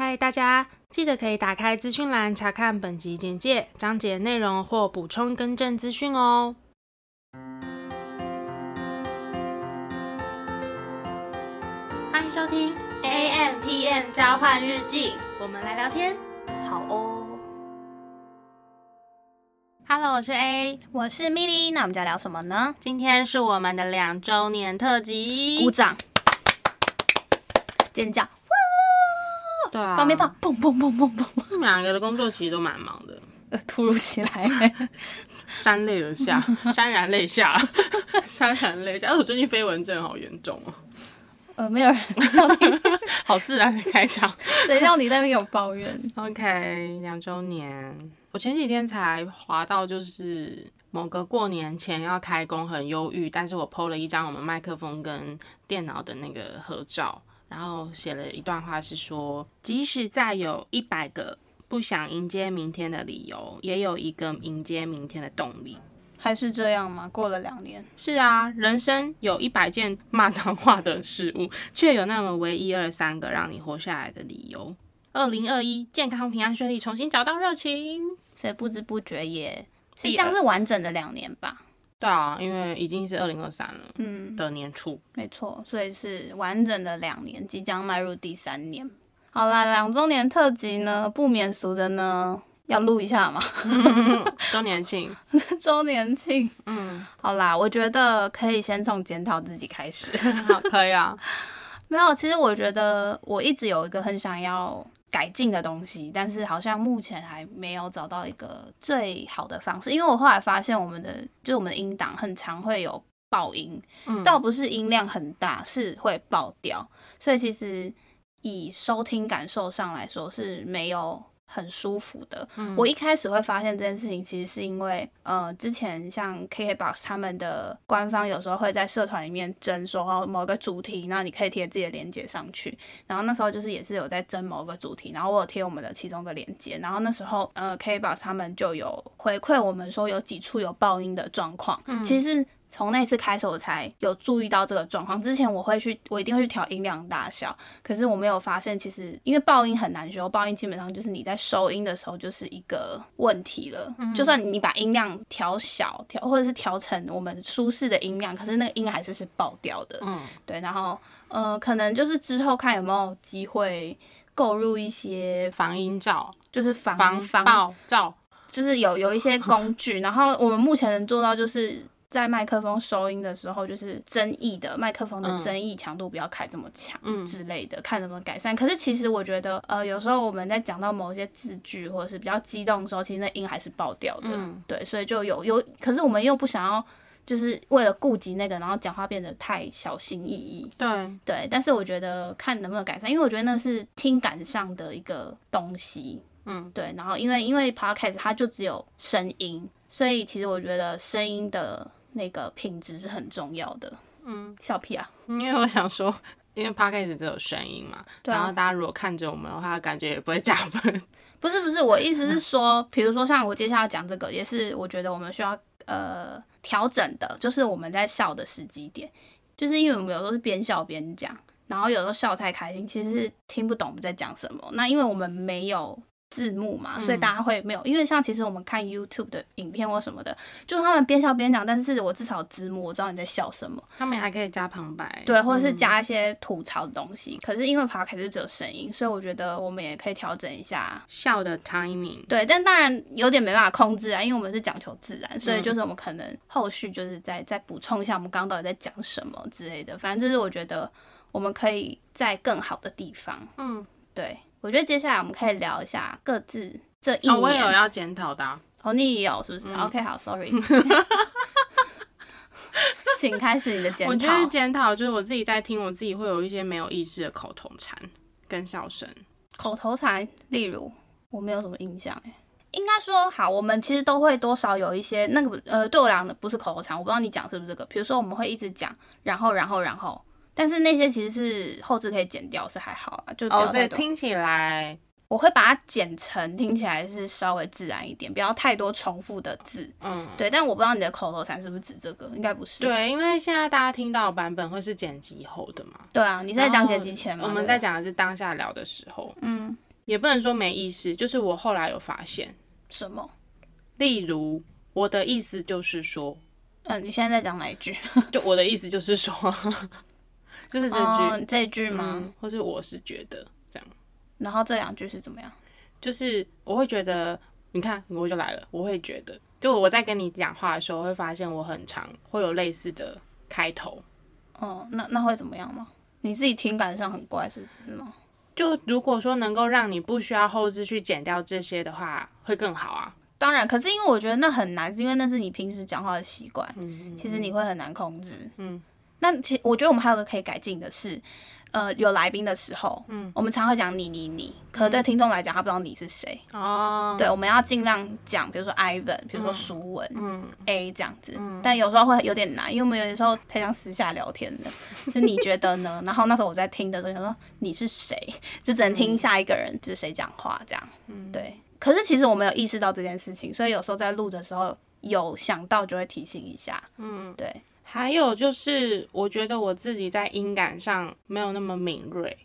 嗨，大家记得可以打开资讯栏查看本集简介、章节内容或补充更正资讯哦。欢迎收听 AMpm 交换日记，我们来聊天，好哦。Hello，我是 A，我是 Milly，那我们在聊什么呢？今天是我们的两周年特辑，鼓掌，尖叫。对啊，放鞭炮，砰砰砰砰砰！他们两个的工作其实都蛮忙的，呃，突如其来，潸泪而下，潸然泪下，潸然泪下。而且我最近飞蚊症好严重哦。呃，没有人 好自然的开场，谁叫你在那边有抱怨？OK，两周年，我前几天才滑到，就是某个过年前要开工，很忧郁，但是我 PO 了一张我们麦克风跟电脑的那个合照。然后写了一段话，是说，即使再有一百个不想迎接明天的理由，也有一个迎接明天的动力。还是这样吗？过了两年，是啊，人生有一百件骂脏话的事物，却有那么唯一二三个让你活下来的理由。二零二一，健康平安顺利，重新找到热情，所以不知不觉也是这样，是完整的两年吧。对啊，因为已经是二零二三了，嗯，的年初，没错，所以是完整的两年，即将迈入第三年。好啦，两周年特辑呢，不免俗的呢，要录一下嘛，周年庆，周年庆，嗯，好啦，我觉得可以先从检讨自己开始，好，可以啊，没有，其实我觉得我一直有一个很想要。改进的东西，但是好像目前还没有找到一个最好的方式。因为我后来发现，我们的就是我们的音档很常会有爆音，嗯，倒不是音量很大，是会爆掉。所以其实以收听感受上来说是没有。很舒服的。嗯，我一开始会发现这件事情，其实是因为，呃，之前像 KKBOX 他们的官方有时候会在社团里面征说某个主题，然后你可以贴自己的链接上去。然后那时候就是也是有在征某个主题，然后我有贴我们的其中一个链接。然后那时候，呃，KKBOX 他们就有回馈我们说有几处有爆音的状况。嗯，其实。从那次开始，我才有注意到这个状况。之前我会去，我一定会去调音量大小，可是我没有发现，其实因为爆音很难修，爆音基本上就是你在收音的时候就是一个问题了。嗯、就算你把音量调小，调或者是调成我们舒适的音量，可是那个音还是是爆掉的。嗯，对。然后，呃，可能就是之后看有没有机会购入一些防音罩，就是防防防爆罩，就是有有一些工具。然后我们目前能做到就是。在麦克风收音的时候，就是增益的麦克风的增益强度不要开这么强之类的，嗯、看能不能改善。可是其实我觉得，呃，有时候我们在讲到某些字句或者是比较激动的时候，其实那音还是爆掉的。嗯、对，所以就有有，可是我们又不想要，就是为了顾及那个，然后讲话变得太小心翼翼。对对，但是我觉得看能不能改善，因为我觉得那是听感上的一个东西。嗯，对。然后因为因为 Podcast 它就只有声音，所以其实我觉得声音的。那个品质是很重要的，嗯，笑屁啊！因为我想说，因为 Podcast 只有声音嘛，对啊，然后大家如果看着我们的话，感觉也不会加分。不是不是，我意思是说，比如说像我接下来讲这个，也是我觉得我们需要呃调整的，就是我们在笑的时机点，就是因为我们有时候是边笑边讲，然后有时候笑太开心，其实是听不懂我们在讲什么。那因为我们没有。字幕嘛，所以大家会没有，因为像其实我们看 YouTube 的影片或什么的，就是他们边笑边讲，但是我至少字幕我知道你在笑什么。他们还可以加旁白，对，或者是加一些吐槽的东西。嗯、可是因为 Podcast 是只有声音，所以我觉得我们也可以调整一下笑的 timing。对，但当然有点没办法控制啊，因为我们是讲求自然，所以就是我们可能后续就是再再补充一下我们刚刚到底在讲什么之类的。反正这是我觉得我们可以在更好的地方。嗯，对。我觉得接下来我们可以聊一下各自这一年。哦，我也有要检讨的、啊。哦，你也有是不是、嗯、？OK，好，Sorry。请开始你的检讨。我觉得检讨就是我自己在听，我自己会有一些没有意识的口头禅跟笑声。口头禅，例如我没有什么印象哎。应该说好，我们其实都会多少有一些那个呃，对我来讲的不是口头禅，我不知道你讲是不是这个。比如说我们会一直讲，然后，然后，然后。但是那些其实是后置可以剪掉，是还好啊，就哦，所以听起来我会把它剪成听起来是稍微自然一点，不要太多重复的字。嗯，对。但我不知道你的口头禅是不是指这个，应该不是。对，因为现在大家听到的版本会是剪辑后的嘛。对啊，你在讲剪辑前吗？我们在讲的是当下聊的时候。嗯，也不能说没意思，就是我后来有发现什么？例如，我的意思就是说，嗯，你现在在讲哪一句？就我的意思就是说，就是这句、哦、这句吗、嗯？或是我是觉得这样。然后这两句是怎么样？就是我会觉得，你看我就来了，我会觉得，就我在跟你讲话的时候，会发现我很常会有类似的开头。哦，那那会怎么样吗？你自己听感上很怪，是不是吗？就如果说能够让你不需要后置去剪掉这些的话，会更好啊。当然，可是因为我觉得那很难，是因为那是你平时讲话的习惯，嗯嗯嗯，其实你会很难控制。嗯，那其实我觉得我们还有个可以改进的是。呃，有来宾的时候，嗯，我们常会讲你你你，可是对听众来讲，他不知道你是谁哦。对，我们要尽量讲，比如说 Ivan，比如说书文，嗯，A 这样子。嗯，但有时候会有点难，因为我们有的时候太像私下聊天的。就你觉得呢？然后那时候我在听的时候想说你是谁，就只能听下一个人就是谁讲话这样。嗯，对。可是其实我没有意识到这件事情，所以有时候在录的时候有想到就会提醒一下。嗯，对。还有就是，我觉得我自己在音感上没有那么敏锐，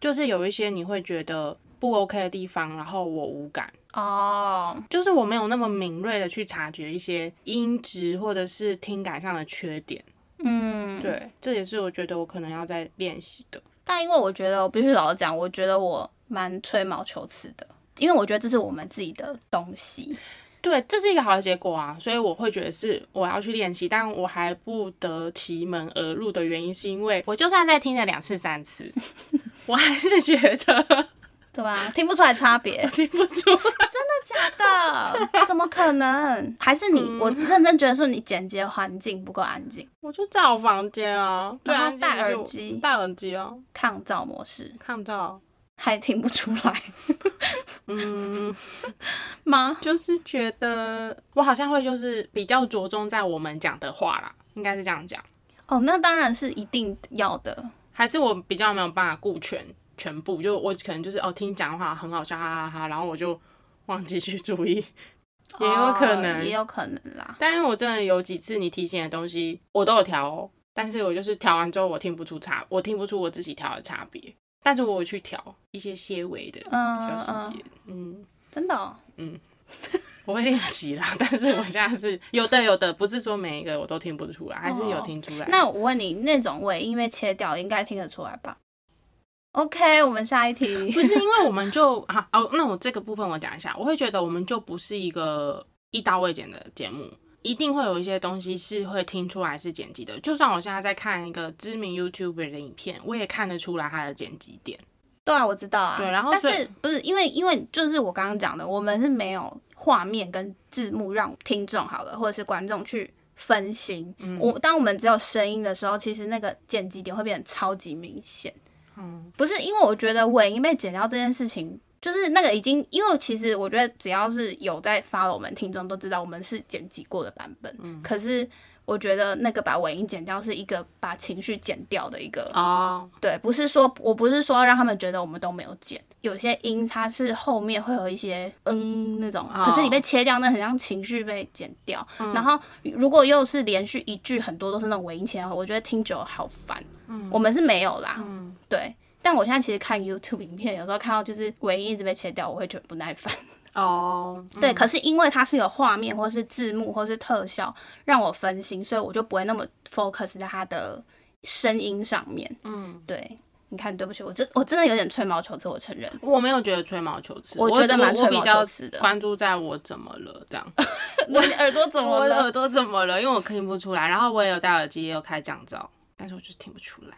就是有一些你会觉得不 OK 的地方，然后我无感哦，oh. 就是我没有那么敏锐的去察觉一些音质或者是听感上的缺点。嗯，对，这也是我觉得我可能要再练习的。但因为我觉得我必须老实讲，我觉得我蛮吹毛求疵的，因为我觉得这是我们自己的东西。对，这是一个好的结果啊，所以我会觉得是我要去练习，但我还不得其门而入的原因，是因为我就算再听了两次、三次，我还是觉得，对吧？听不出来差别，听不出，真的假的？怎么可能？还是你？嗯、我认真觉得是你剪辑环境不够安静。我就在我房间啊，对啊，戴耳机，戴耳机啊，抗噪模式，抗噪。还听不出来，嗯吗？就是觉得我好像会就是比较着重在我们讲的话啦，应该是这样讲。哦，那当然是一定要的。还是我比较没有办法顾全全部，就我可能就是哦听讲话很好笑，哈哈哈哈，然后我就忘记去注意，也有可能，哦，也有可能啦。但是我真的有几次你提醒的东西我都有调哦，但是我就是调完之后我听不出差，我听不出我自己调的差别。但是我有去调一些些微的小细节，嗯，嗯，真的，哦，嗯，我会练习啦。但是我现在是有的有的，不是说每一个我都听不出来，还是有听出来。哦。那我问你，那种尾音被切掉，应该听得出来吧？OK，我们下一题。不是因为我们就啊哦，那我这个部分我讲一下，我会觉得我们就不是一个一刀未剪的节目。一定会有一些东西是会听出来是剪辑的，就算我现在在看一个知名 YouTuber 的影片，我也看得出来他的剪辑点。对啊，我知道啊。对，然后但是不是因为因为就是我刚刚讲的，我们是没有画面跟字幕让听众好了，或者是观众去分心。嗯。我当我们只有声音的时候，其实那个剪辑点会变得超级明显。嗯。不是因为我觉得尾音被剪掉这件事情。就是那个已经，因为其实我觉得只要是有在 follow 我们听众都知道，我们是剪辑过的版本。嗯。可是我觉得那个把尾音剪掉是一个把情绪剪掉的一个哦。对，不是说我不是说让他们觉得我们都没有剪，有些音它是后面会有一些嗯那种，哦、可是你被切掉，那很像情绪被剪掉。嗯、然后如果又是连续一句很多都是那种尾音切掉，我觉得听久了好烦。嗯。我们是没有啦。嗯。对。但我现在其实看 YouTube 影片，有时候看到就是尾音一直被切掉，我会觉得不耐烦。哦，嗯、对，可是因为它是有画面，或是字幕，或是特效，让我分心，所以我就不会那么 focus 在它的声音上面。嗯，对，你看，对不起，我真我真的有点吹毛求疵，我承认。我没有觉得吹毛求疵，我觉得蛮吹毛求疵的。关注在我怎么了这样，我耳朵怎么了？耳朵怎么了？因为我听不出来，然后我也有戴耳机，也有开降噪，但是我就是听不出来。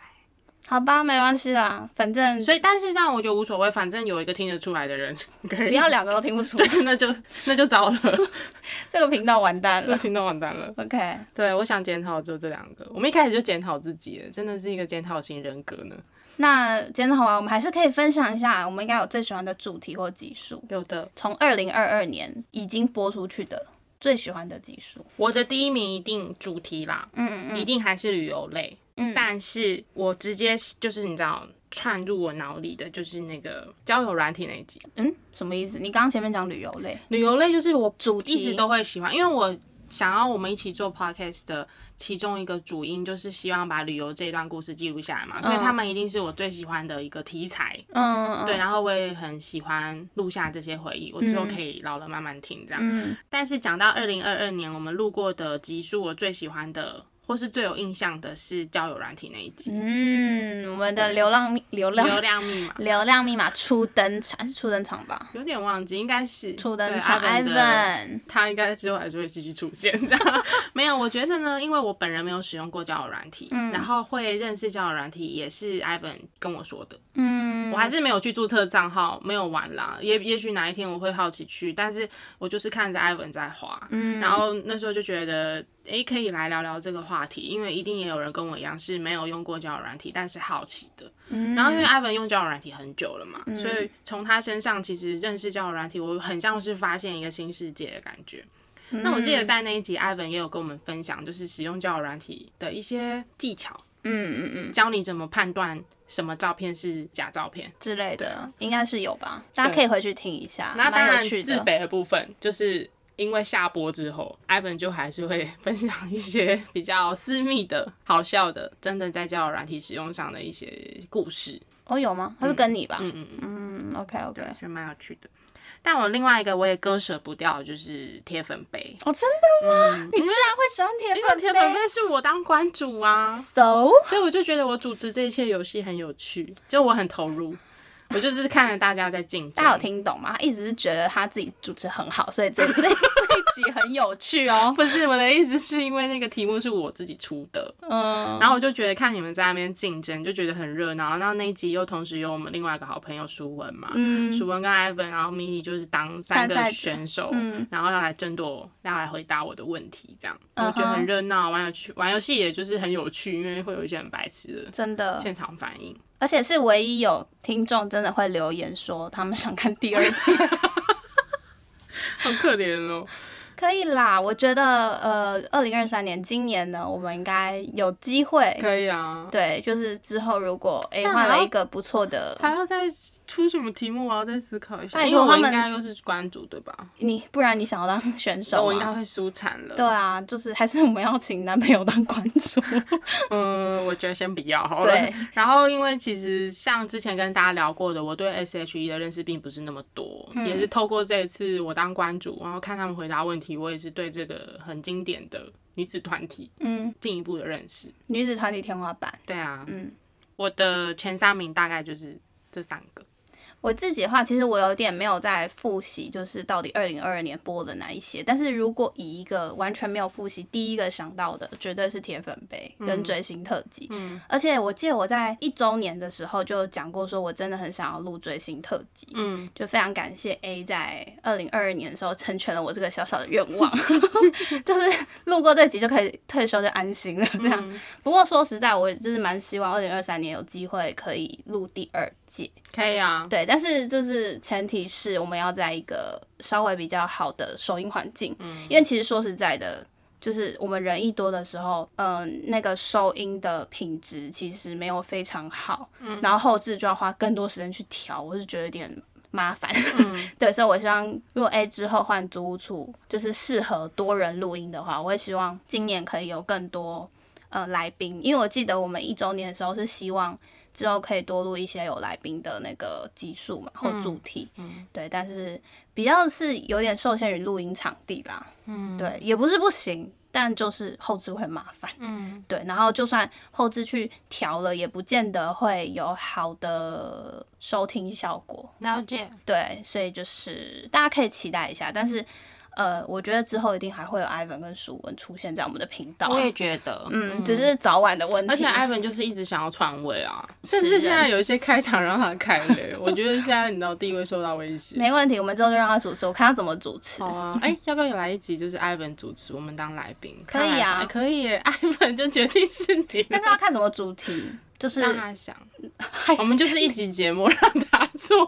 好吧，没关系啦，反正所以，但是但我觉得无所谓，反正有一个听得出来的人，可以不要两个都听不出来，那就那就糟了，这个频道完蛋了，这个频道完蛋了。OK，对，我想检讨就这两个，我们一开始就检讨自己了，真的是一个检讨型人格呢。那检讨完，我们还是可以分享一下，我们应该有最喜欢的主题或集数，有的，从二零二二年已经播出去的最喜欢的集数，我的第一名一定主题啦，嗯，嗯嗯，一定还是旅游类。嗯，但是我直接就是你知道串入我脑里的就是那个交友软体那一集。嗯，什么意思？你刚刚前面讲旅游类，旅游类就是我主一直都会喜欢，因为我想要我们一起做 podcast 的其中一个主因，就是希望把旅游这一段故事记录下来嘛。嗯、所以他们一定是我最喜欢的一个题材。嗯，对。然后我也很喜欢录下这些回忆，我之后可以老了慢慢听这样。嗯、但是讲到二零二二年我们录过的集数，我最喜欢的。或是最有印象的是交友软体那一集。嗯，我们的流浪流量流量密码 流量密码初登场是初登场吧？有点忘记，应该是初登场。Ivan，他应该之后还是会继续出现这样。没有，我觉得呢，因为我本人没有使用过交友软体，嗯、然后会认识交友软体也是 Ivan 跟我说的。嗯，我还是没有去注册账号，没有玩啦。也也许哪一天我会好奇去，但是我就是看着 Ivan 在滑，嗯，然后那时候就觉得。诶，可以来聊聊这个话题，因为一定也有人跟我一样是没有用过交友软体，但是好奇的。嗯、然后因为 Ivan 用交友软体很久了嘛，嗯、所以从他身上其实认识交友软体，我很像是发现一个新世界的感觉。嗯、那我记得在那一集，Ivan 也有跟我们分享，就是使用交友软体的一些技巧。嗯嗯嗯，教你怎么判断什么照片是假照片之类的，应该是有吧？大家可以回去听一下。那当然，自肥的部分就是。因为下播之后，Ivan 就还是会 分享一些比较私密的、好笑的，真的在交友软体使用上的一些故事。哦，有吗？他是跟你吧？嗯嗯嗯嗯，OK OK，觉得蛮有趣的。但我另外一个我也割舍不掉就是铁粉杯。哦，真的吗？嗯、你居然会喜欢铁粉杯？因为铁粉杯是我当馆主啊，So，所以我就觉得我主持这一切游戏很有趣，就我很投入。我就是看着大家在竞争，大家有听懂吗？他一直是觉得他自己主持很好，所以这这 这一集很有趣哦。不是我的意思，是因为那个题目是我自己出的，嗯，然后我就觉得看你们在那边竞争，就觉得很热闹。然后那一集又同时有我们另外一个好朋友舒文嘛，嗯，舒文跟 Ivan，然后 Mini 就是当三个选手，嗯，然后要来争夺，要来回答我的问题，这样我觉得很热闹，玩有趣，玩游戏也就是很有趣，因为会有一些很白痴的，真的现场反应。而且是唯一有听众真的会留言说他们想看第二季，好可怜哦。可以啦，我觉得呃，二零二三年今年呢，我们应该有机会。可以啊。对，就是之后如果诶换了一个不错的，还要再出什么题目，我要再思考一下。因为我应该又是关主对吧？你不然你想要当选手，我应该会输惨了。对啊，就是还是我们要请男朋友当关主。嗯，我觉得先不要好了。对。然后因为其实像之前跟大家聊过的，我对 SHE 的认识并不是那么多，嗯、也是透过这一次我当关主，然后看他们回答问题。我也是对这个很经典的女子团体，嗯，进一步的认识。女子团体天花板，对啊，嗯，我的前三名大概就是这三个。我自己的话，其实我有点没有在复习，就是到底二零二二年播的哪一些。但是如果以一个完全没有复习，第一个想到的绝对是铁粉杯跟追星特辑。嗯，而且我记得我在一周年的时候就讲过，说我真的很想要录追星特辑。嗯，就非常感谢 A 在二零二二年的时候成全了我这个小小的愿望，就是录过这集就可以退休就安心了。这样。嗯，不过说实在，我就是蛮希望二零二三年有机会可以录第二。可以啊，对，但是这是前提是我们要在一个稍微比较好的收音环境，嗯，因为其实说实在的，就是我们人一多的时候，嗯、呃，那个收音的品质其实没有非常好，嗯，然后后置就要花更多时间去调，我是觉得有点麻烦，嗯，对，所以我希望如果 A 之后换租屋处，就是适合多人录音的话，我也希望今年可以有更多呃来宾，因为我记得我们一周年的时候是希望。之后可以多录一些有来宾的那个集数嘛，或主题，嗯嗯、对，但是比较是有点受限于录音场地啦，嗯，对，也不是不行，但就是后置会麻烦，嗯，对，然后就算后置去调了，也不见得会有好的收听效果，了解，对，所以就是大家可以期待一下，但是。呃，我觉得之后一定还会有 Ivan 跟舒文出现在我们的频道。我也觉得，嗯，只是早晚的问题。而且 Ivan 就是一直想要篡位啊，甚至现在有一些开场让他开了。我觉得现在你知道地位受到威胁。没问题，我们之后就让他主持，我看他怎么主持。好啊，哎，要不要来一集就是 Ivan 主持，我们当来宾？可以啊，可以，Ivan 就决定是你。但是要看什么主题。就是让他想，我们就是一集节目让他做，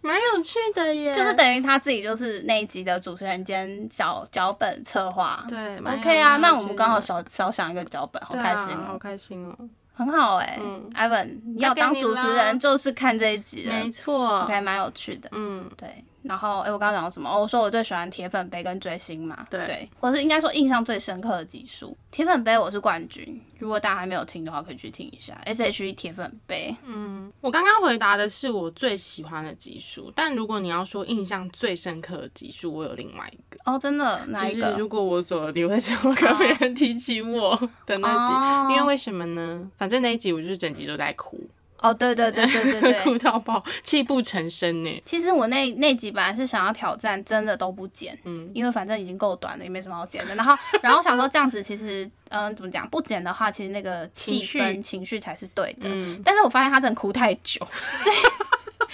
蛮有趣的耶。就是等于他自己就是那一集的主持人兼脚脚本策划。对，OK 啊，那我们刚好少少想一个脚本，好开心，好开心哦，很好哎。Ivan，你要当主持人就是看这一集，没错，还蛮有趣的。嗯，对。然后，哎，我刚刚讲到什么？我说我最喜欢铁粉杯跟追星嘛，对，对，或者是应该说印象最深刻的集数。铁粉杯我是冠军，如果大家还没有听的话，可以去听一下 S H E 铁粉杯。嗯，我刚刚回答的是我最喜欢的集数，但如果你要说印象最深刻的集数，我有另外一个。哦，真的？哪一个？就是如果我走了，你会怎么跟别人提起我的那集？哦、因为为什么呢？反正那一集我就是整集都在哭。哦，对对对对对对，哭到爆，泣不成声呢。其实我那那集本来是想要挑战，真的都不剪，嗯，因为反正已经够短了，也没什么好剪的。然后，然后想说这样子，其实，嗯、呃，怎么讲？不剪的话，其实那个气氛情绪才是对的。嗯，但是我发现他真的哭太久，所以。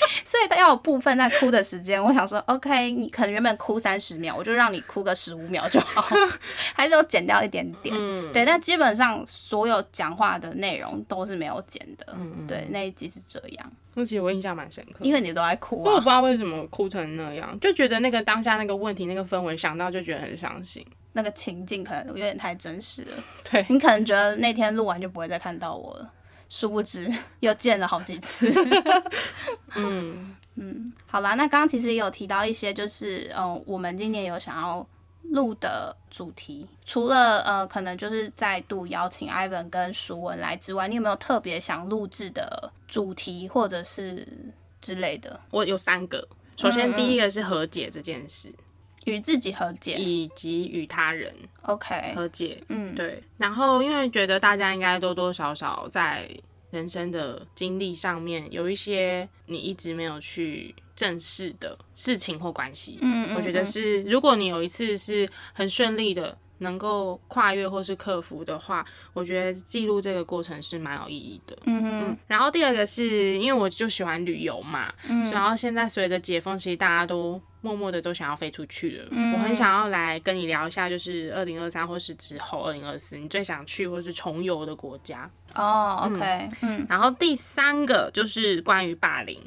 所以他要有部分在哭的时间，我想说，OK，你可能原本哭三十秒，我就让你哭个十五秒就好，还是有减掉一点点。嗯，对，但基本上所有讲话的内容都是没有减的。嗯，对，那一集是这样。那其实我印象蛮深刻，因为你都在哭啊。我不知道为什么哭成那样，就觉得那个当下那个问题、那个氛围，想到就觉得很伤心。那个情境可能有点太真实了。对，你可能觉得那天录完就不会再看到我了。殊不知 又见了好几次。嗯。嗯，好啦，那刚刚其实也有提到一些，就是嗯，我们今年有想要录的主题，除了呃，可能就是再度邀请 Ivan 跟舒文来之外，你有没有特别想录制的主题或者是之类的？我有三个，首先第一个是和解这件事，自己和解，以及与他人。OK，和解，嗯，对。然后因为觉得大家应该多多少少在人生的经历上面有一些你一直没有去正视的事情或关系，嗯，嗯，嗯，我觉得是，如果你有一次是很顺利的。能够跨越或是克服的话，我觉得记录这个过程是蛮有意义的。嗯哼嗯。然后第二个是因为我就喜欢旅游嘛，嗯，然后现在随着解封，其实大家都默默的都想要飞出去了。嗯，我很想要来跟你聊一下，就是二零二三或是之后二零二四，你最想去或是重游的国家。哦，OK，嗯。然后第三个就是关于霸凌。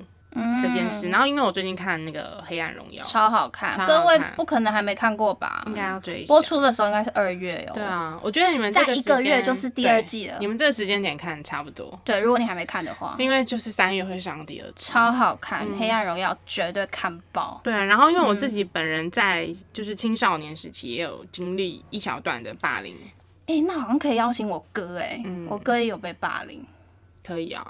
这件事，然后因为我最近看那个《黑暗荣耀》，超好看，各位不可能还没看过吧？应该要追一下。播出的时候应该是二月哟。对啊，我觉得你们这个一个月就是第二季了。你们这个时间点看差不多。对，如果你还没看的话，因为就是三月会上第二季。超好看，《黑暗荣耀》绝对看爆。对啊，然后因为我自己本人在就是青少年时期也有经历一小段的霸凌。哎，那好像可以邀请我哥哎，我哥也有被霸凌。可以啊。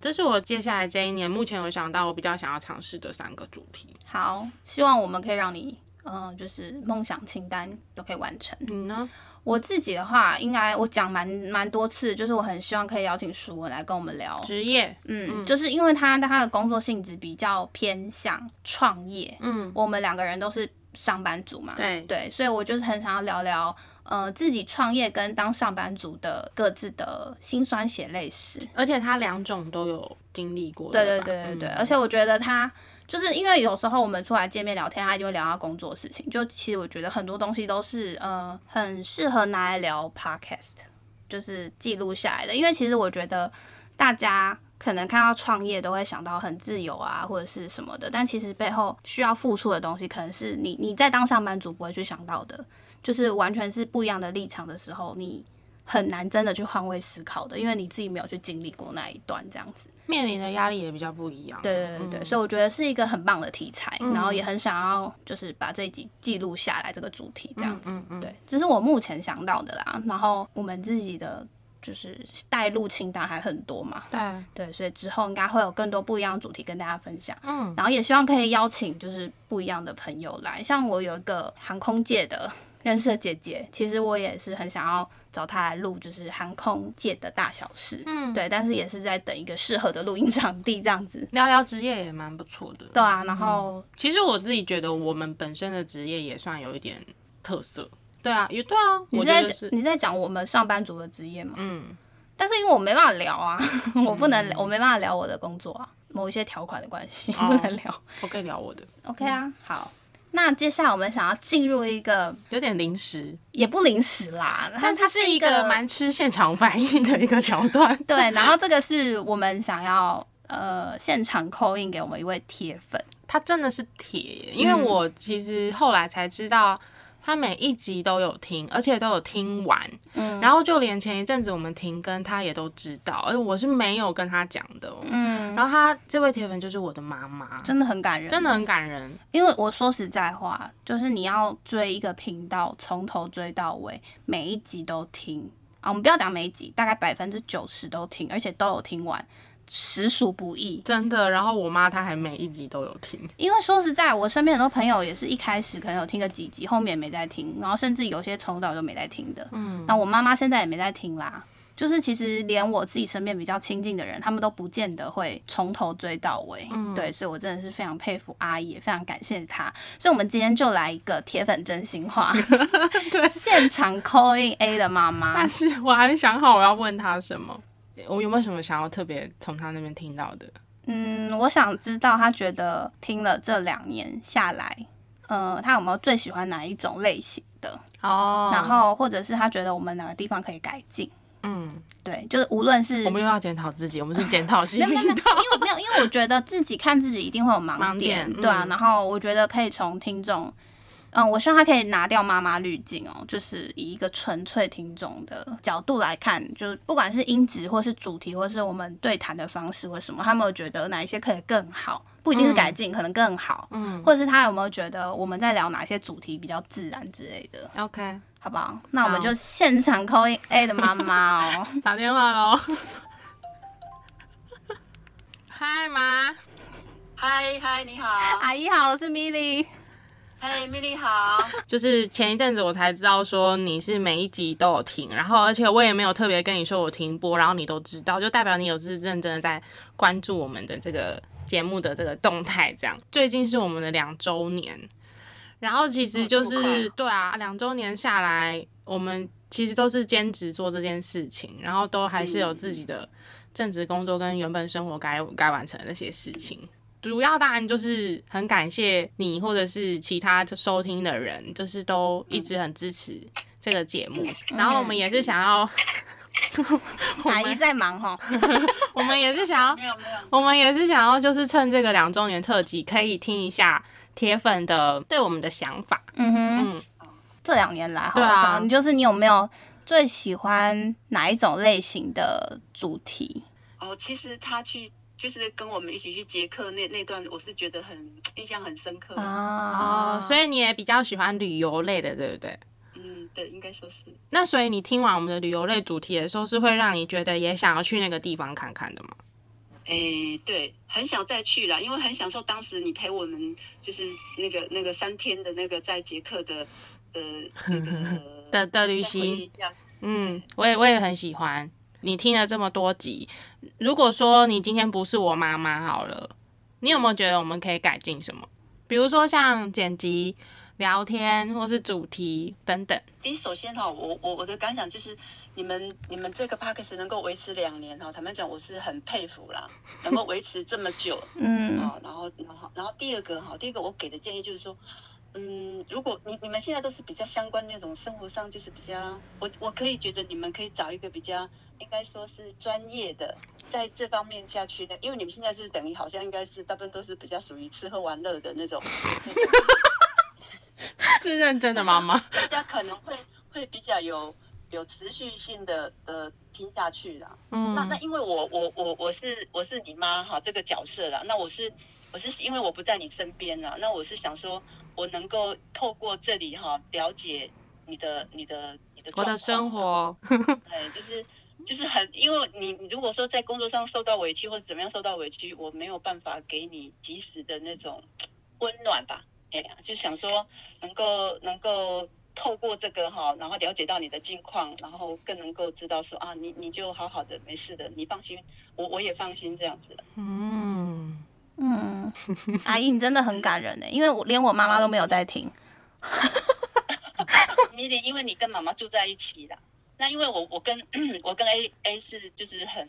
这是我接下来这一年目前有想到我比较想要尝试的三个主题。好，希望我们可以让你，嗯、呃，就是梦想清单都可以完成。你呢？我自己的话，应该我讲蛮蛮多次，就是我很希望可以邀请舒文来跟我们聊职业。嗯，嗯就是因为他他的工作性质比较偏向创业。嗯，我们两个人都是上班族嘛。对对，所以我就是很想要聊聊。呃，自己创业跟当上班族的各自的辛酸血泪史，而且他两种都有经历过。对对对对对，嗯、而且我觉得他就是因为有时候我们出来见面聊天，他一定会聊到工作的事情。就其实我觉得很多东西都是呃很适合拿来聊 podcast，就是记录下来的。因为其实我觉得大家可能看到创业都会想到很自由啊或者是什么的，但其实背后需要付出的东西，可能是你你在当上班族不会去想到的。就是完全是不一样的立场的时候，你很难真的去换位思考的，因为你自己没有去经历过那一段，这样子面临的压力也比较不一样。对对对对，嗯、所以我觉得是一个很棒的题材，嗯、然后也很想要就是把这一集记录下来这个主题这样子。对，这是我目前想到的啦。然后我们自己的就是带入清单还很多嘛。对对，所以之后应该会有更多不一样的主题跟大家分享。嗯，然后也希望可以邀请就是不一样的朋友来，像我有一个航空界的。认识的姐姐，其实我也是很想要找她来录，就是航空界的大小事，嗯，对，但是也是在等一个适合的录音场地，这样子聊聊职业也蛮不错的。对啊，然后、嗯、其实我自己觉得我们本身的职业也算有一点特色。对啊，也对啊，你在讲你在讲我们上班族的职业吗？嗯，但是因为我没办法聊啊，我不能，嗯、我没办法聊我的工作啊，某一些条款的关系，哦、不能聊。我可以聊我的。OK 啊，嗯、好。那接下来我们想要进入一个有点临时，也不临时啦，但它是一个蛮吃现场反应的一个桥段。对，然后这个是我们想要呃现场 call in 给我们一位铁粉，他真的是铁，因为我其实后来才知道他每一集都有听，而且都有听完。嗯，然后就连前一阵子我们停更，他也都知道，而我是没有跟他讲的。嗯，然后他这位铁粉就是我的妈妈，真的很感人，真的很感人。因为我说实在话，就是你要追一个频道，从头追到尾，每一集都听啊。我们不要讲每一集，大概百分之九十都听，而且都有听完。实属不易，真的。然后我妈她还每一集都有听，因为说实在，我身边很多朋友也是一开始可能有听个几集，后面也没在听，然后甚至有些从头到尾都没在听的。嗯，那我妈妈现在也没在听啦。就是其实连我自己身边比较亲近的人，他们都不见得会从头追到尾。嗯，对，所以我真的是非常佩服阿姨，也非常感谢她。所以，我们今天就来一个铁粉真心话，对，现场 call in A 的妈妈。但是我还没想好我要问她什么。我有没有什么想要特别从他那边听到的？嗯，我想知道他觉得听了这两年下来，呃，他有没有最喜欢哪一种类型的？哦，然后或者是他觉得我们哪个地方可以改进？嗯，对，就是无论是我们又要检讨自己，我们是检讨型频道，没有没有，因为没有，因为我觉得自己看自己一定会有盲点，盲点对啊，然后我觉得可以从听众。嗯，我希望他可以拿掉妈妈滤镜哦，就是以一个纯粹听众的角度来看，就是不管是音质或是主题，或是我们对谈的方式或什么，他有没有觉得哪一些可以更好？不一定是改进，嗯、可能更好。嗯，或者是他有没有觉得我们在聊哪些主题比较自然之类的？OK，好不好？那我们就现场 call in A 的妈妈哦，打电话喽。嗨妈，嗨嗨，你好，阿姨好，我是 Milly。嗨，米莉好。就是前一阵子我才知道说你是每一集都有听，然后而且我也没有特别跟你说我停播，然后你都知道，就代表你有是认真的在关注我们的这个节目的这个动态。这样，最近是我们的两周年，然后其实就是对啊，两周年下来，我们其实都是兼职做这件事情，然后都还是有自己的正职工作跟原本生活该该完成的那些事情。主要当然就是很感谢你，或者是其他收听的人，就是都一直很支持这个节目。然后我们也是想要，阿姨在忙哈，我们也是想要，没有没有，我们也是想要，就是趁这个两周年特辑，可以听一下铁粉的对我们的想法。嗯哼，嗯，这两年来，对啊，你就是你有没有最喜欢哪一种类型的主题？哦，其实他去。就是跟我们一起去捷克那那段，我是觉得很印象很深刻啊。哦，所以你也比较喜欢旅游类的，对不对？嗯，对，应该说是。那所以你听完我们的旅游类主题的时候，是会让你觉得也想要去那个地方看看的吗？哎、欸，对，很想再去啦，因为很享受当时你陪我们，就是那个那个三天的那个在捷克的呃那个 的的旅行。嗯，我也我也很喜欢。你听了这么多集，如果说你今天不是我妈妈好了，你有没有觉得我们可以改进什么？比如说像剪辑、聊天，或是主题等等。第一，首先哈，我我我的感想就是，你们你们这个 podcast 能够维持两年哈，坦白讲我是很佩服啦，能够维持这么久，嗯，啊，然后然后然后第二个哈，第一个我给的建议就是说。嗯，如果你你们现在都是比较相关那种生活上，就是比较，我我可以觉得你们可以找一个比较，应该说是专业的，在这方面下去的，因为你们现在就是等于好像应该是大部分都是比较属于吃喝玩乐的那种，是认真的妈妈，大家可能会会比较有有持续性的呃听下去啦。嗯，那那因为我我我我是我是你妈哈这个角色啦，那我是。我是因为我不在你身边了，那我是想说，我能够透过这里哈了解你的、你的、你的我的生活，对，就是就是很，因为你你如果说在工作上受到委屈或者怎么样受到委屈，我没有办法给你及时的那种温暖吧，哎呀，就想说能够能够透过这个哈，然后了解到你的近况，然后更能够知道说啊，你你就好好的没事的，你放心，我我也放心这样子的，嗯。嗯，阿姨，你真的很感人呢，因为我连我妈妈都没有在听。米莉，因为你跟妈妈住在一起啦，那因为我我跟 我跟 A A 是就是很，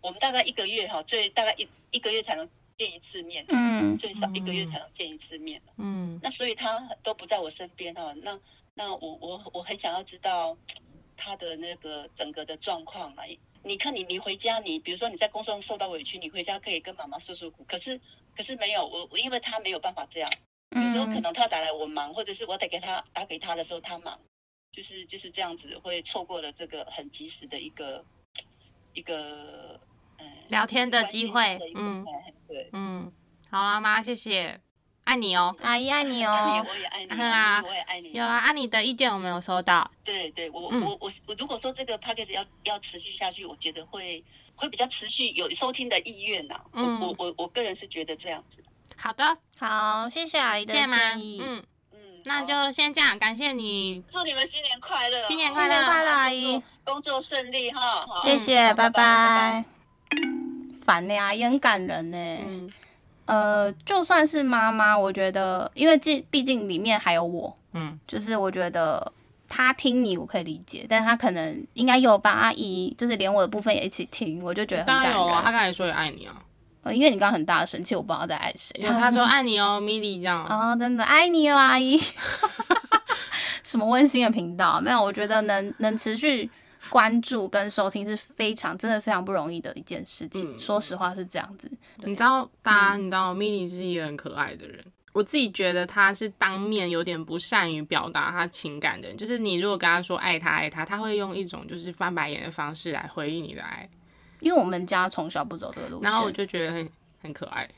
我们大概一个月哈，最大概一一个月才能见一次面，嗯，最少一个月才能见一次面，嗯，那所以他都不在我身边哈，那那我我我很想要知道他的那个整个的状况嘛。你看你，你回家，你比如说你在工作上受到委屈，你回家可以跟妈妈诉诉苦。可是，可是没有我，我因为他没有办法这样。有时候可能他打来我忙，或者是我得给他打给他的时候他忙，就是就是这样子会错过了这个很及时的一个一个嗯聊天的机会。嗯，对，嗯，好妈妈，谢谢。爱你哦，阿姨爱你哦，我也爱你，啊，我也爱你。有啊，阿你的意见我没有收到。对对，我我我我如果说这个 podcast 要要持续下去，我觉得会会比较持续有收听的意愿呐。嗯，我我我个人是觉得这样子。好的，好，谢谢阿姨的建议。嗯嗯，那就先这样，感谢你，祝你们新年快乐，新年快乐，新年快乐，阿姨，工作顺利哈。谢谢，拜拜。烦呢，阿姨很感人呢。嗯。呃，就算是妈妈，我觉得，因为这毕竟里面还有我，嗯，就是我觉得他听你，我可以理解，但他可能应该有吧阿姨，就是连我的部分也一起听，我就觉得很感人。当然有啊，他刚才说也爱你啊，呃，因为你刚刚很大的生气，我不知道在爱谁。他说爱你哦，米莉这样。哦，真的爱你哦，阿姨。什么温馨的频道？没有，我觉得能能持续。关注跟收听是非常真的非常不容易的一件事情，嗯、说实话是这样子。你知道，大家你知道，米莉是一个很可爱的人。我自己觉得他是当面有点不善于表达他情感的人，就是你如果跟他说爱他爱他，他会用一种就是翻白眼的方式来回应你的爱。因为我们家从小不走这个路线，然后我就觉得很很可爱。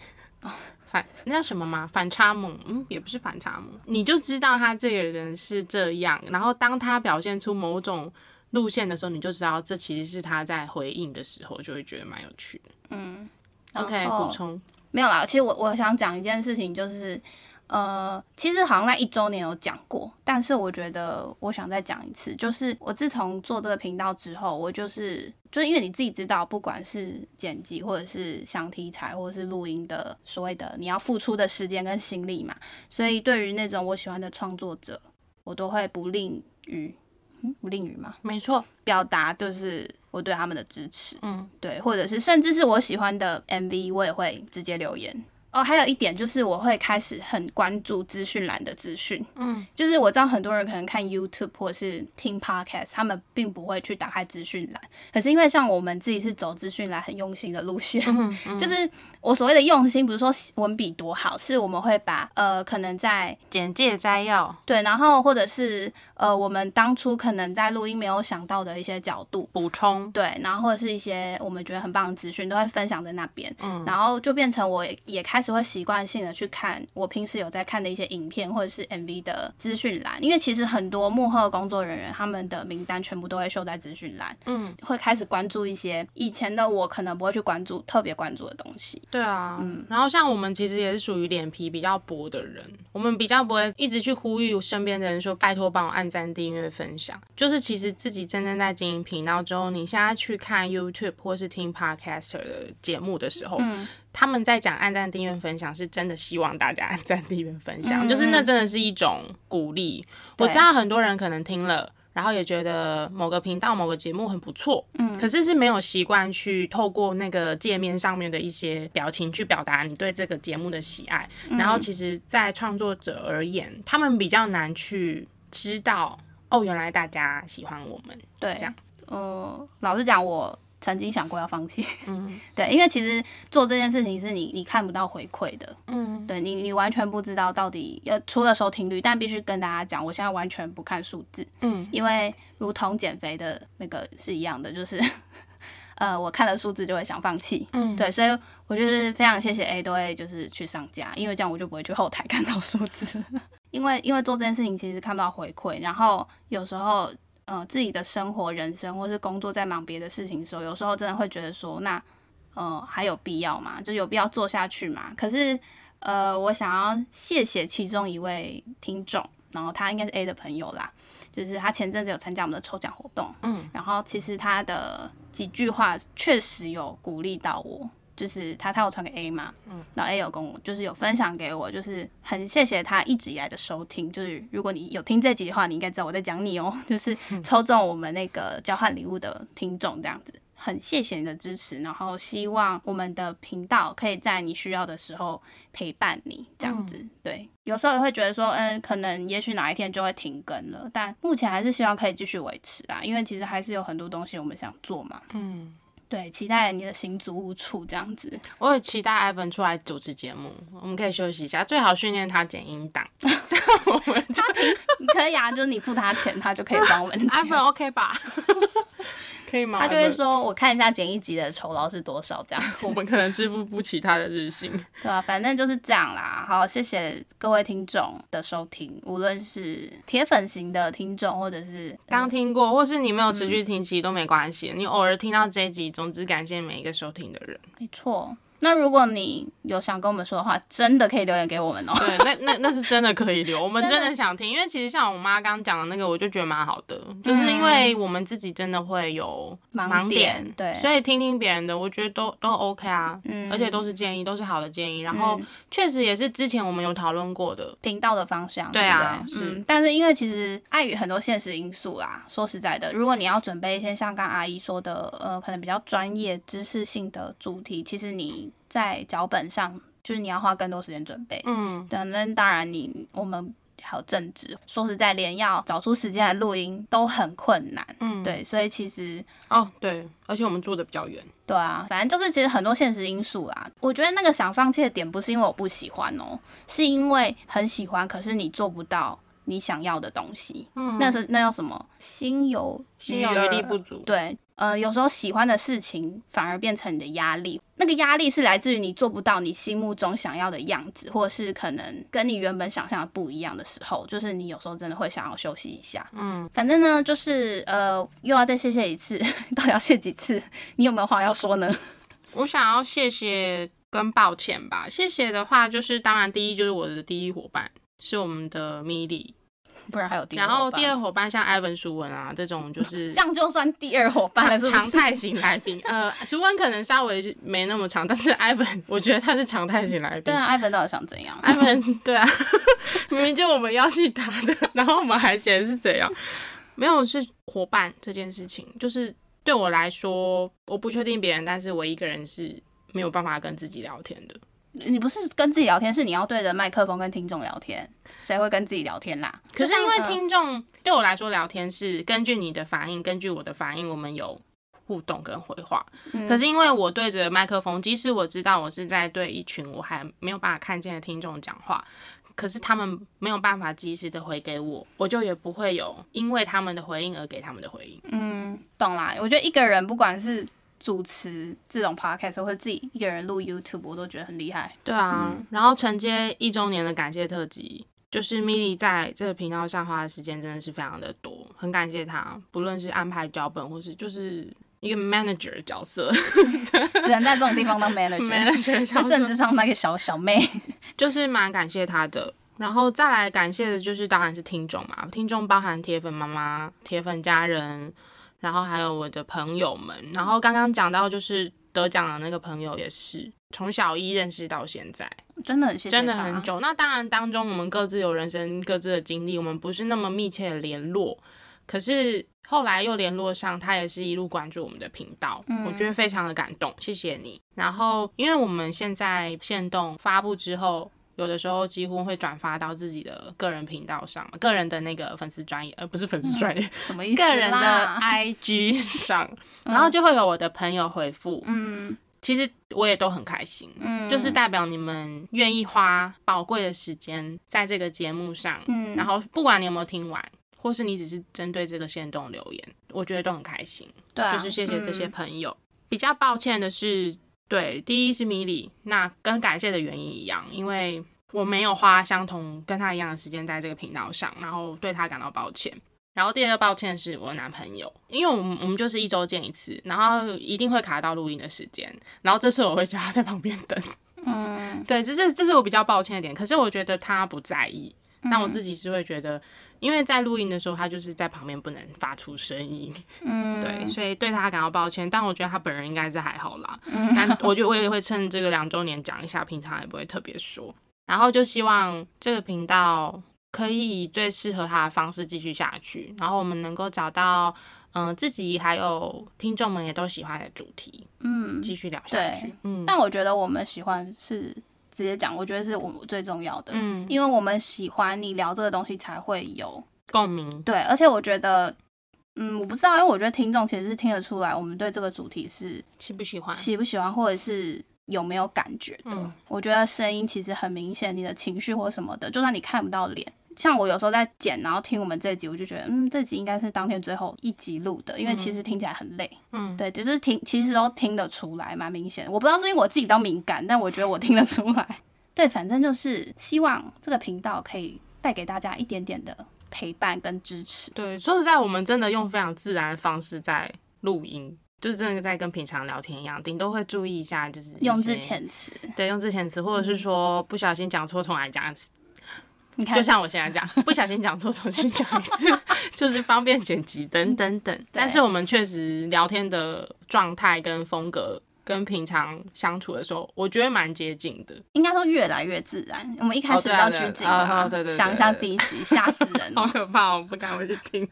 反那叫什么吗？反差萌？嗯，也不是反差萌，你就知道他这个人是这样。然后当他表现出某种。路线的时候，你就知道这其实是他在回应的时候，就会觉得蛮有趣的。嗯，OK，补充没有啦。其实我我想讲一件事情，就是呃，其实好像在一周年有讲过，但是我觉得我想再讲一次，就是我自从做这个频道之后，我就是就是因为你自己知道，不管是剪辑或者是想题材或者是录音的所谓的你要付出的时间跟心力嘛，所以对于那种我喜欢的创作者，我都会不吝于。嗯，不定语吗？没错，表达就是我对他们的支持。嗯，对，或者是甚至是我喜欢的 MV，我也会直接留言。哦，还有一点就是我会开始很关注资讯栏的资讯，嗯，就是我知道很多人可能看 YouTube 或者是听 Podcast，他们并不会去打开资讯栏，可是因为像我们自己是走资讯栏很用心的路线，嗯嗯、就是我所谓的用心，不是说文笔多好，是我们会把呃可能在简介摘要，对，然后或者是呃我们当初可能在录音没有想到的一些角度补充，对，然后或者是一些我们觉得很棒的资讯都会分享在那边，嗯，然后就变成我也开。开始会习惯性的去看我平时有在看的一些影片或者是 MV 的资讯栏，因为其实很多幕后的工作人员他们的名单全部都会秀在资讯栏，嗯，会开始关注一些以前的我可能不会去关注特别关注的东西。对啊，嗯，然后像我们其实也是属于脸皮比较薄的人，我们比较不会一直去呼吁身边的人说拜托帮我按赞、订阅、分享。就是其实自己真正在经营频道之后，你现在去看 YouTube 或是听 Podcaster 的节目的时候，嗯。他们在讲按赞、订阅、分享，是真的希望大家按赞、订阅、分享，嗯、就是那真的是一种鼓励。我知道很多人可能听了，然后也觉得某个频道、某个节目很不错，嗯，可是是没有习惯去透过那个界面上面的一些表情去表达你对这个节目的喜爱。嗯、然后其实，在创作者而言，他们比较难去知道，哦，原来大家喜欢我们。对，这样。呃，老实讲，我。曾经想过要放弃，嗯，对，因为其实做这件事情是你你看不到回馈的，嗯，对你你完全不知道到底要除了收听率，但必须跟大家讲，我现在完全不看数字，嗯，因为如同减肥的那个是一样的，就是，呃，我看了数字就会想放弃，嗯，对，所以我就是非常谢谢 A 都会就是去上架，因为这样我就不会去后台 看到数字，因为因为做这件事情其实看不到回馈，然后有时候。呃，自己的生活、人生，或是工作，在忙别的事情的时候，有时候真的会觉得说，那呃，还有必要吗？就有必要做下去吗？可是，呃，我想要谢谢其中一位听众，然后他应该是 A 的朋友啦，就是他前阵子有参加我们的抽奖活动，嗯，然后其实他的几句话确实有鼓励到我。就是他，他有传给 A 嘛，嗯，然后 A 有跟我，就是有分享给我，就是很谢谢他一直以来的收听。就是如果你有听这集的话，你应该知道我在讲你哦。就是抽中我们那个交换礼物的听众这样子，很谢谢你的支持，然后希望我们的频道可以在你需要的时候陪伴你这样子。对，有时候也会觉得说，嗯，可能也许哪一天就会停更了，但目前还是希望可以继续维持啊，因为其实还是有很多东西我们想做嘛。嗯。对，期待你的新租屋处这样子。我也期待 Ivan 出来主持节目，我们可以休息一下，最好训练他剪音档，这样我们就你可以啊，就是你付他钱，他就可以帮我们剪。Ivan OK 吧？可以吗？他就会说：“我看一下剪一集的酬劳是多少，这样子。”我们可能支付不起他的日薪。对啊，反正就是这样啦。好，谢谢各位听众的收听，无论是铁粉型的听众，或者是刚听过，或是你没有持续听，其实都没关系。你偶尔听到这一集，总之感谢每一个收听的人。没错。那如果你有想跟我们说的话，真的可以留言给我们哦。对，那那那是真的可以留，我们真的想听，因为其实像我妈刚刚讲的那个，我就觉得蛮好的，就是因为我们自己真的会有盲点，对，所以听听别人的，我觉得都都 OK 啊，嗯，而且都是建议，都是好的建议，然后确实也是之前我们有讨论过的。频道的方向，对啊，嗯，但是因为其实碍于很多现实因素啦，说实在的，如果你要准备一些像刚阿姨说的，呃，可能比较专业知识性的主题，其实你。在脚本上，就是你要花更多时间准备。嗯，对，那当然你我们还有政治，说实在，连要找出时间来录音都很困难。嗯，对，所以其实哦，对，而且我们住的比较远。对啊，反正就是其实很多现实因素啦。我觉得那个想放弃的点不是因为我不喜欢哦、喔，是因为很喜欢，可是你做不到你想要的东西。嗯，那是那叫什么？心有心有余力不足。对。呃，有时候喜欢的事情反而变成你的压力，那个压力是来自于你做不到你心目中想要的样子，或者是可能跟你原本想象的不一样的时候，就是你有时候真的会想要休息一下。嗯，反正呢，就是呃，又要再谢谢一次，到底要谢几次？你有没有话要说呢？我想要谢谢跟抱歉吧。谢谢的话，就是当然第一就是我的第一伙伴是我们的米莉。不然还有第二，然后第二伙伴像艾文、舒文啊这种，就是这样就算第二伙伴了是是？常态型来宾。呃，舒文可能稍微没那么长，但是艾文我觉得他是常态型来宾。对啊，艾文到底想怎样？艾文对啊，明明就我们要去打的，然后我们还嫌是怎样？没有，是伙伴这件事情，就是对我来说，我不确定别人，但是我一个人是没有办法跟自己聊天的。你不是跟自己聊天，是你要对着麦克风跟听众聊天。谁会跟自己聊天啦？可是因为听众对我来说，聊天是根据你的反应，根据我的反应，我们有互动跟回话。嗯、可是因为我对着麦克风，即使我知道我是在对一群我还没有办法看见的听众讲话，可是他们没有办法及时的回给我，我就也不会有因为他们的回应而给他们的回应。嗯，懂啦。我觉得一个人不管是主持这种 podcast 或者自己一个人录 YouTube，我都觉得很厉害。对啊，嗯、然后承接一周年的感谢特辑。就是米莉在这个频道上花的时间真的是非常的多，很感谢她，不论是安排脚本或是就是一个 manager 的角色，只能在这种地方当 manager。政治上那个小小妹，就是蛮感谢她的。然后再来感谢的就是当然是听众嘛，听众包含铁粉妈妈、铁粉家人，然后还有我的朋友们。然后刚刚讲到就是得奖的那个朋友也是。从小一认识到现在，真的很真的很久。那当然，当中我们各自有人生各自的经历，我们不是那么密切的联络。可是后来又联络上，他也是一路关注我们的频道，嗯、我觉得非常的感动，谢谢你。然后，因为我们现在限动发布之后，有的时候几乎会转发到自己的个人频道上，个人的那个粉丝专业，而不是粉丝专页，什么意思？个人的 IG 上，然后就会有我的朋友回复，嗯。其实我也都很开心，嗯，就是代表你们愿意花宝贵的时间在这个节目上，嗯，然后不管你有没有听完，或是你只是针对这个线动留言，我觉得都很开心，对啊，就是谢谢这些朋友。嗯，比较抱歉的是，对，第一是米莉，那跟感谢的原因一样，因为我没有花相同跟他一样的时间在这个频道上，然后对他感到抱歉。然后第二个抱歉是我男朋友，因为我们我们就是一周见一次，然后一定会卡到录音的时间，然后这次我会叫他在旁边等。嗯，对，这是这是我比较抱歉的点，可是我觉得他不在意，但我自己是会觉得，因为在录音的时候他就是在旁边不能发出声音，嗯，对，所以对他感到抱歉，但我觉得他本人应该是还好啦。嗯，但我觉得我也会趁这个两周年讲一下，平常也不会特别说，然后就希望这个频道。可以以最适合他的方式继续下去，然后我们能够找到嗯、呃、自己还有听众们也都喜欢的主题，嗯，继续聊下去。嗯，但我觉得我们喜欢是直接讲，我觉得是我们最重要的，嗯，因为我们喜欢你聊这个东西才会有共鸣。对，而且我觉得嗯，我不知道，因为我觉得听众其实是听得出来，我们对这个主题是喜不喜欢，喜不喜欢，或者是有没有感觉的。嗯，我觉得声音其实很明显，你的情绪或什么的，就算你看不到脸。像我有时候在剪，然后听我们这集，我就觉得，嗯，这集应该是当天最后一集录的，因为其实听起来很累。嗯，对，就是听，其实都听得出来，蛮明显。我不知道是因为我自己比较敏感，但我觉得我听得出来。对，反正就是希望这个频道可以带给大家一点点的陪伴跟支持。对，说实在，我们真的用非常自然的方式在录音，就是真的在跟平常聊天一样，顶多会注意一下，就是用字遣词。对，用字遣词，或者是说不小心讲错，重来讲。你看，就像我现在讲，不小心讲错，重新讲一次，就是方便剪辑等等等。但是我们确实聊天的状态跟风格，跟平常相处的时候，我觉得蛮接近的，应该说越来越自然。我们一开始比较拘谨啊，对对，想一下第一集吓死人，好可怕，我不敢回去听。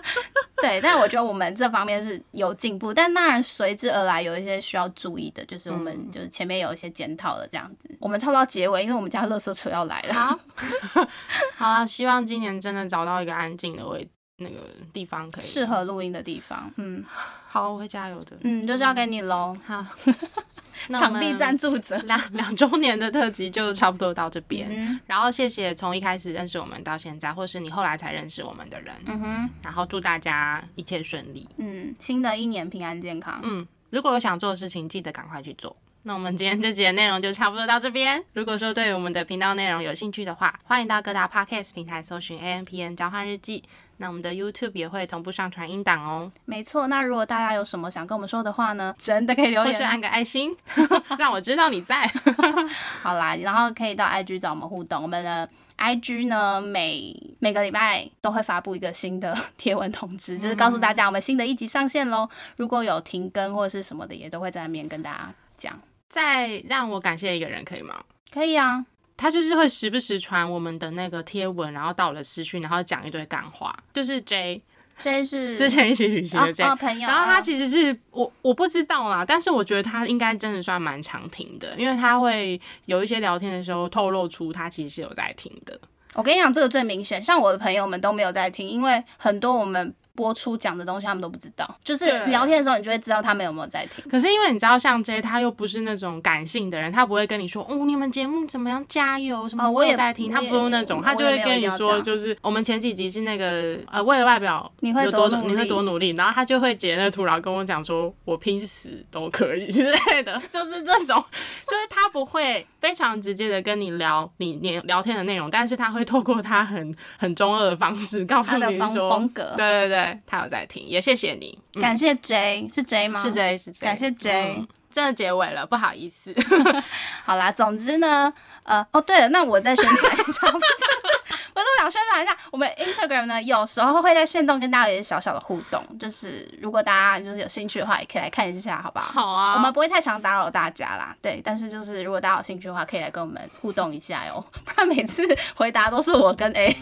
对，但我觉得我们这方面是有进步，但当然随之而来有一些需要注意的，就是我们就是前面有一些检讨的这样子。嗯、我们差不多结尾，因为我们家垃圾车要来了。好，好了，希望今年真的找到一个安静的位置。那个地方可以适合录音的地方，嗯，好，我会加油的，嗯，就交给你喽，好，场地赞助者，两两周年的特辑就差不多到这边，嗯、然后谢谢从一开始认识我们到现在，或是你后来才认识我们的人，嗯哼，然后祝大家一切顺利，嗯，新的一年平安健康，嗯，如果有想做的事情，记得赶快去做。那我们今天这集的内容就差不多到这边。如果说对我们的频道内容有兴趣的话，欢迎到各大 Podcast 平台搜寻 AMPN 交换日记。那我们的 YouTube 也会同步上传音档哦。没错，那如果大家有什么想跟我们说的话呢，真的可以留言，或是按个爱心，让我知道你在。好啦，然后可以到 IG 找我们互动。我们的 IG 呢，每每个礼拜都会发布一个新的 贴文通知，就是告诉大家我们新的一集上线喽。如果有停更或者是什么的，也都会在那边跟大家讲。再让我感谢一个人，可以吗？可以啊，他就是会时不时传我们的那个贴文，然后到了私讯，然后讲一堆干话。就是 J，J 是之前一起旅行的 J，哦哦、朋友。然后他其实是我我不知道啦，但是我觉得他应该真的算蛮常听的，因为他会有一些聊天的时候透露出他其实是有在听的。我跟你讲，这个最明显，像我的朋友们都没有在听，因为很多我们。播出讲的东西他们都不知道，就是聊天的时候你就会知道他们有没有在听。可是因为你知道，像 J 他又不是那种感性的人，他不会跟你说哦，你们节目怎么样，加油什么。我也在听，他不用那种，他就会跟你说，就是我们前几集是那个呃，为了外表你会多你会多努力，然后他就会截那图，然后跟我讲说我拼死都可以之类的，就是这种，就是他不会非常直接的跟你聊你聊聊天的内容，但是他会透过他很很中二的方式告诉你说风格，对对对。他有在听，也谢谢你，嗯、感谢 J 是 J 吗？是 J 是 J，感谢 J，、嗯、真的结尾了，不好意思。好啦，总之呢，呃，哦对了，那我再宣传一下，不是我都想宣传一下，我们 Instagram 呢，有时候会在线动跟大家有一些小小的互动，就是如果大家就是有兴趣的话，也可以来看一下，好不好？好啊，我们不会太常打扰大家啦，对，但是就是如果大家有兴趣的话，可以来跟我们互动一下哟，不然每次回答都是我跟 A。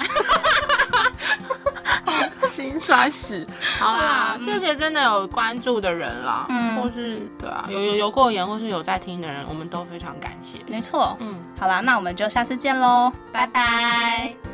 心酸死，好啦，谢谢真的有关注的人啦，嗯，或是对啊，有有留过言或是有在听的人，我们都非常感谢。没错，嗯，好啦，那我们就下次见喽，拜拜。